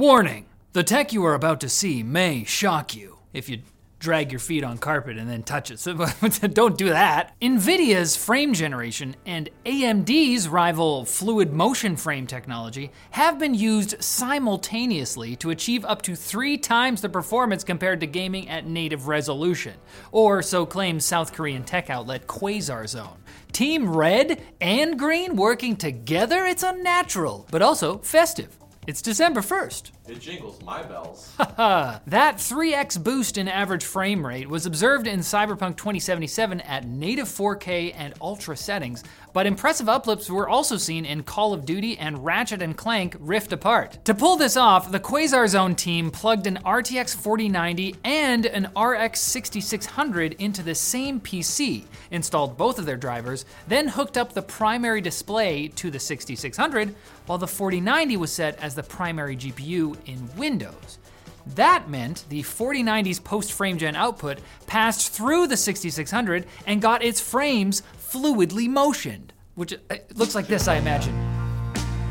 Warning! The tech you are about to see may shock you if you drag your feet on carpet and then touch it. So don't do that. NVIDIA's frame generation and AMD's rival fluid motion frame technology have been used simultaneously to achieve up to three times the performance compared to gaming at native resolution, or so claims South Korean tech outlet Quasar Zone. Team Red and Green working together? It's unnatural, but also festive. It's December 1st. It jingles my bells. that 3x boost in average frame rate was observed in Cyberpunk 2077 at native 4K and ultra settings, but impressive uplifts were also seen in Call of Duty and Ratchet and Clank Rift Apart. To pull this off, the Quasar Zone team plugged an RTX 4090 and an RX 6600 into the same PC, installed both of their drivers, then hooked up the primary display to the 6600, while the 4090 was set as the primary GPU in Windows. That meant the 4090's post frame gen output passed through the 6600 and got its frames fluidly motioned, which uh, looks like this, I imagine.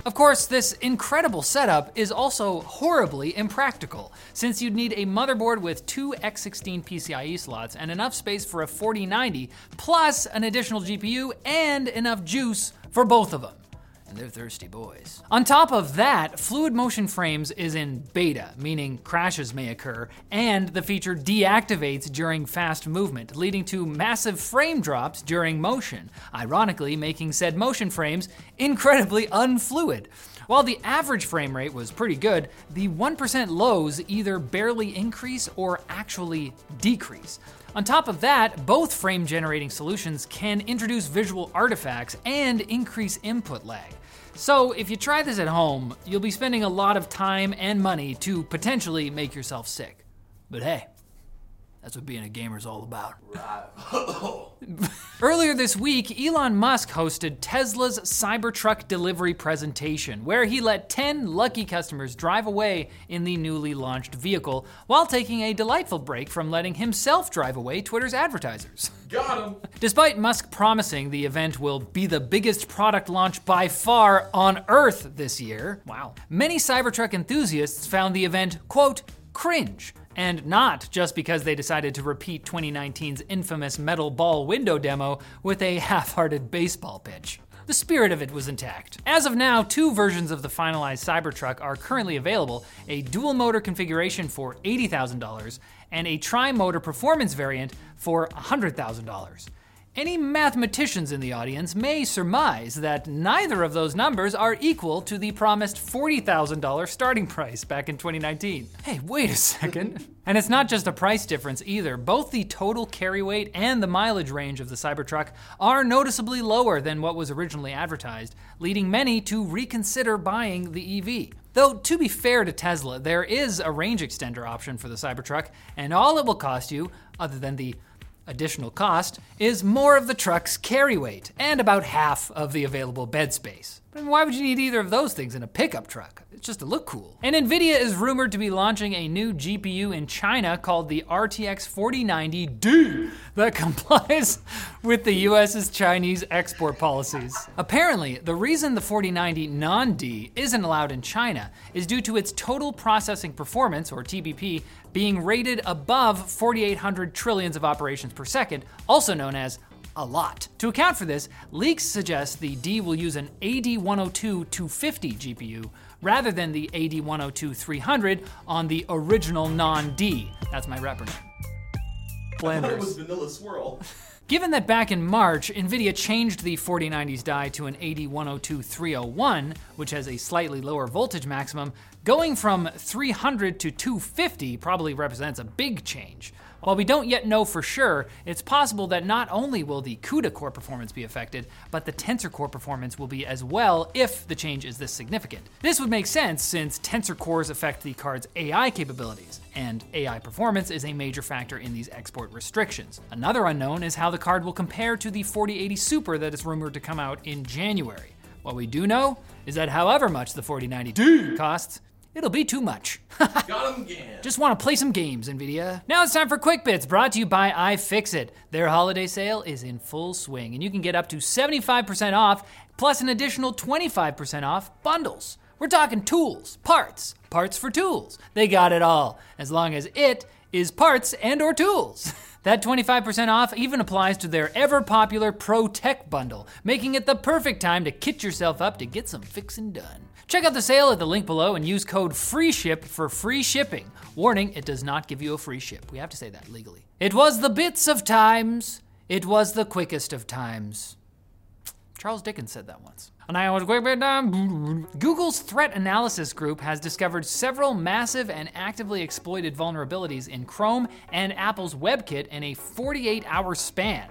Of course, this incredible setup is also horribly impractical, since you'd need a motherboard with two X16 PCIe slots and enough space for a 4090, plus an additional GPU and enough juice for both of them and they're thirsty boys. On top of that, Fluid Motion Frames is in beta, meaning crashes may occur, and the feature deactivates during fast movement, leading to massive frame drops during motion, ironically making said motion frames incredibly unfluid. While the average frame rate was pretty good, the 1% lows either barely increase or actually decrease. On top of that, both frame generating solutions can introduce visual artifacts and increase input lag. So, if you try this at home, you'll be spending a lot of time and money to potentially make yourself sick. But hey, that's what being a gamer's all about. Earlier this week, Elon Musk hosted Tesla's Cybertruck delivery presentation, where he let 10 lucky customers drive away in the newly launched vehicle while taking a delightful break from letting himself drive away Twitter's advertisers. Got him. Despite Musk promising the event will be the biggest product launch by far on Earth this year, wow, many Cybertruck enthusiasts found the event, quote, cringe and not just because they decided to repeat 2019's infamous metal ball window demo with a half hearted baseball pitch. The spirit of it was intact. As of now, two versions of the finalized Cybertruck are currently available a dual motor configuration for $80,000 and a tri motor performance variant for $100,000. Any mathematicians in the audience may surmise that neither of those numbers are equal to the promised $40,000 starting price back in 2019. Hey, wait a second. and it's not just a price difference either. Both the total carry weight and the mileage range of the Cybertruck are noticeably lower than what was originally advertised, leading many to reconsider buying the EV. Though, to be fair to Tesla, there is a range extender option for the Cybertruck, and all it will cost you, other than the additional cost is more of the truck's carry weight and about half of the available bed space. Why would you need either of those things in a pickup truck? It's just to look cool. And Nvidia is rumored to be launching a new GPU in China called the RTX 4090D that complies with the US's Chinese export policies. Apparently, the reason the 4090 non-D isn't allowed in China is due to its total processing performance or TPP being rated above 4800 trillions of operations per second, also known as a lot. To account for this, leaks suggest the D will use an AD102 250 GPU rather than the AD102 300 on the original non D. That's my rapper name. Flanders. it was Vanilla Swirl. Given that back in March, NVIDIA changed the 4090's die to an AD102 301, which has a slightly lower voltage maximum, going from 300 to 250 probably represents a big change. While we don't yet know for sure, it's possible that not only will the CUDA core performance be affected, but the Tensor core performance will be as well if the change is this significant. This would make sense since Tensor cores affect the card's AI capabilities, and AI performance is a major factor in these export restrictions. Another unknown is how the card will compare to the 4080 Super that is rumored to come out in January. What we do know is that however much the 4090 costs, It'll be too much. Got him again. Just want to play some games, NVIDIA. Now it's time for Quick Bits, brought to you by iFixit. Their holiday sale is in full swing, and you can get up to 75% off, plus an additional 25% off bundles. We're talking tools, parts, parts for tools. They got it all, as long as it is parts and or tools. That 25% off even applies to their ever popular Pro Tech bundle, making it the perfect time to kit yourself up to get some fixing done. Check out the sale at the link below and use code FREESHIP for free shipping. Warning, it does not give you a free ship. We have to say that legally. It was the bits of times. It was the quickest of times. Charles Dickens said that once. And I was. Google's threat analysis group has discovered several massive and actively exploited vulnerabilities in Chrome and Apple's WebKit in a 48 hour span.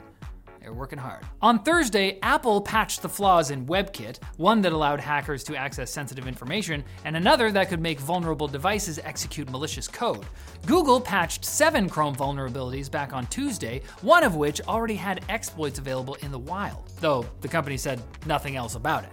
They're working hard. On Thursday, Apple patched the flaws in WebKit, one that allowed hackers to access sensitive information, and another that could make vulnerable devices execute malicious code. Google patched seven Chrome vulnerabilities back on Tuesday, one of which already had exploits available in the wild, though the company said nothing else about it.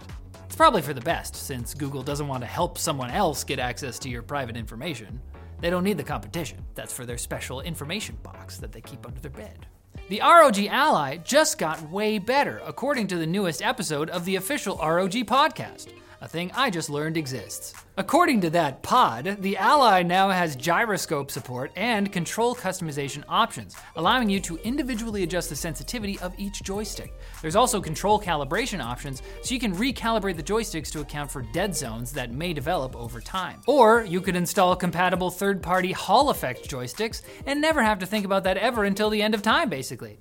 It's probably for the best, since Google doesn't want to help someone else get access to your private information. They don't need the competition. That's for their special information box that they keep under their bed. The ROG Ally just got way better, according to the newest episode of the official ROG podcast, a thing I just learned exists. According to that pod, the Ally now has gyroscope support and control customization options, allowing you to individually adjust the sensitivity of each joystick. There's also control calibration options, so you can recalibrate the joysticks to account for dead zones that may develop over time. Or you could install compatible third party Hall effect joysticks and never have to think about that ever until the end of time, basically.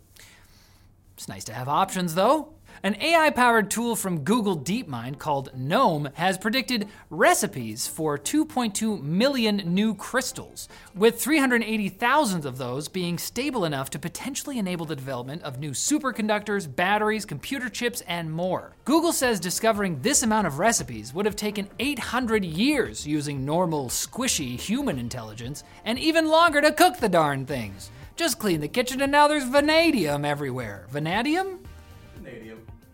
It's nice to have options, though. An AI powered tool from Google DeepMind called GNoME has predicted recipes for 2.2 million new crystals, with 380,000 of those being stable enough to potentially enable the development of new superconductors, batteries, computer chips, and more. Google says discovering this amount of recipes would have taken 800 years using normal, squishy human intelligence, and even longer to cook the darn things. Just clean the kitchen and now there's vanadium everywhere. Vanadium?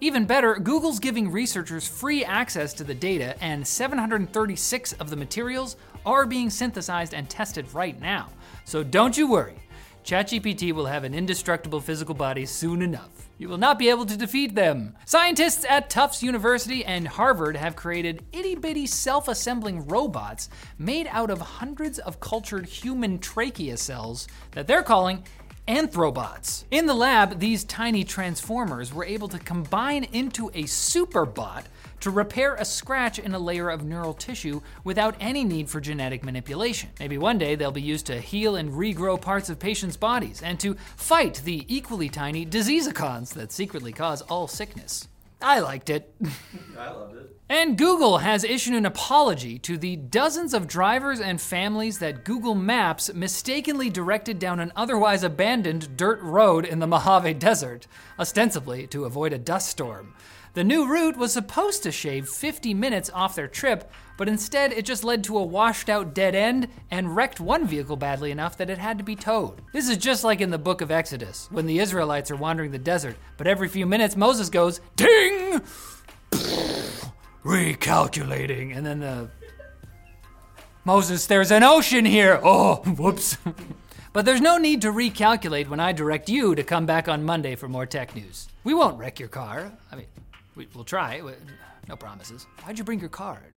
Even better, Google's giving researchers free access to the data, and 736 of the materials are being synthesized and tested right now. So don't you worry. ChatGPT will have an indestructible physical body soon enough. You will not be able to defeat them. Scientists at Tufts University and Harvard have created itty bitty self assembling robots made out of hundreds of cultured human trachea cells that they're calling anthrobots. In the lab, these tiny transformers were able to combine into a superbot to repair a scratch in a layer of neural tissue without any need for genetic manipulation. Maybe one day they'll be used to heal and regrow parts of patients' bodies and to fight the equally tiny diseasicons that secretly cause all sickness. I liked it. I loved it. And Google has issued an apology to the dozens of drivers and families that Google Maps mistakenly directed down an otherwise abandoned dirt road in the Mojave Desert, ostensibly to avoid a dust storm. The new route was supposed to shave 50 minutes off their trip, but instead it just led to a washed out dead end and wrecked one vehicle badly enough that it had to be towed. This is just like in the book of Exodus, when the Israelites are wandering the desert, but every few minutes Moses goes, Ding! Recalculating, and then the Moses, there's an ocean here. Oh, whoops. but there's no need to recalculate when I direct you to come back on Monday for more tech news. We won't wreck your car. I mean, we, will try. No promises. Why'd you bring your car?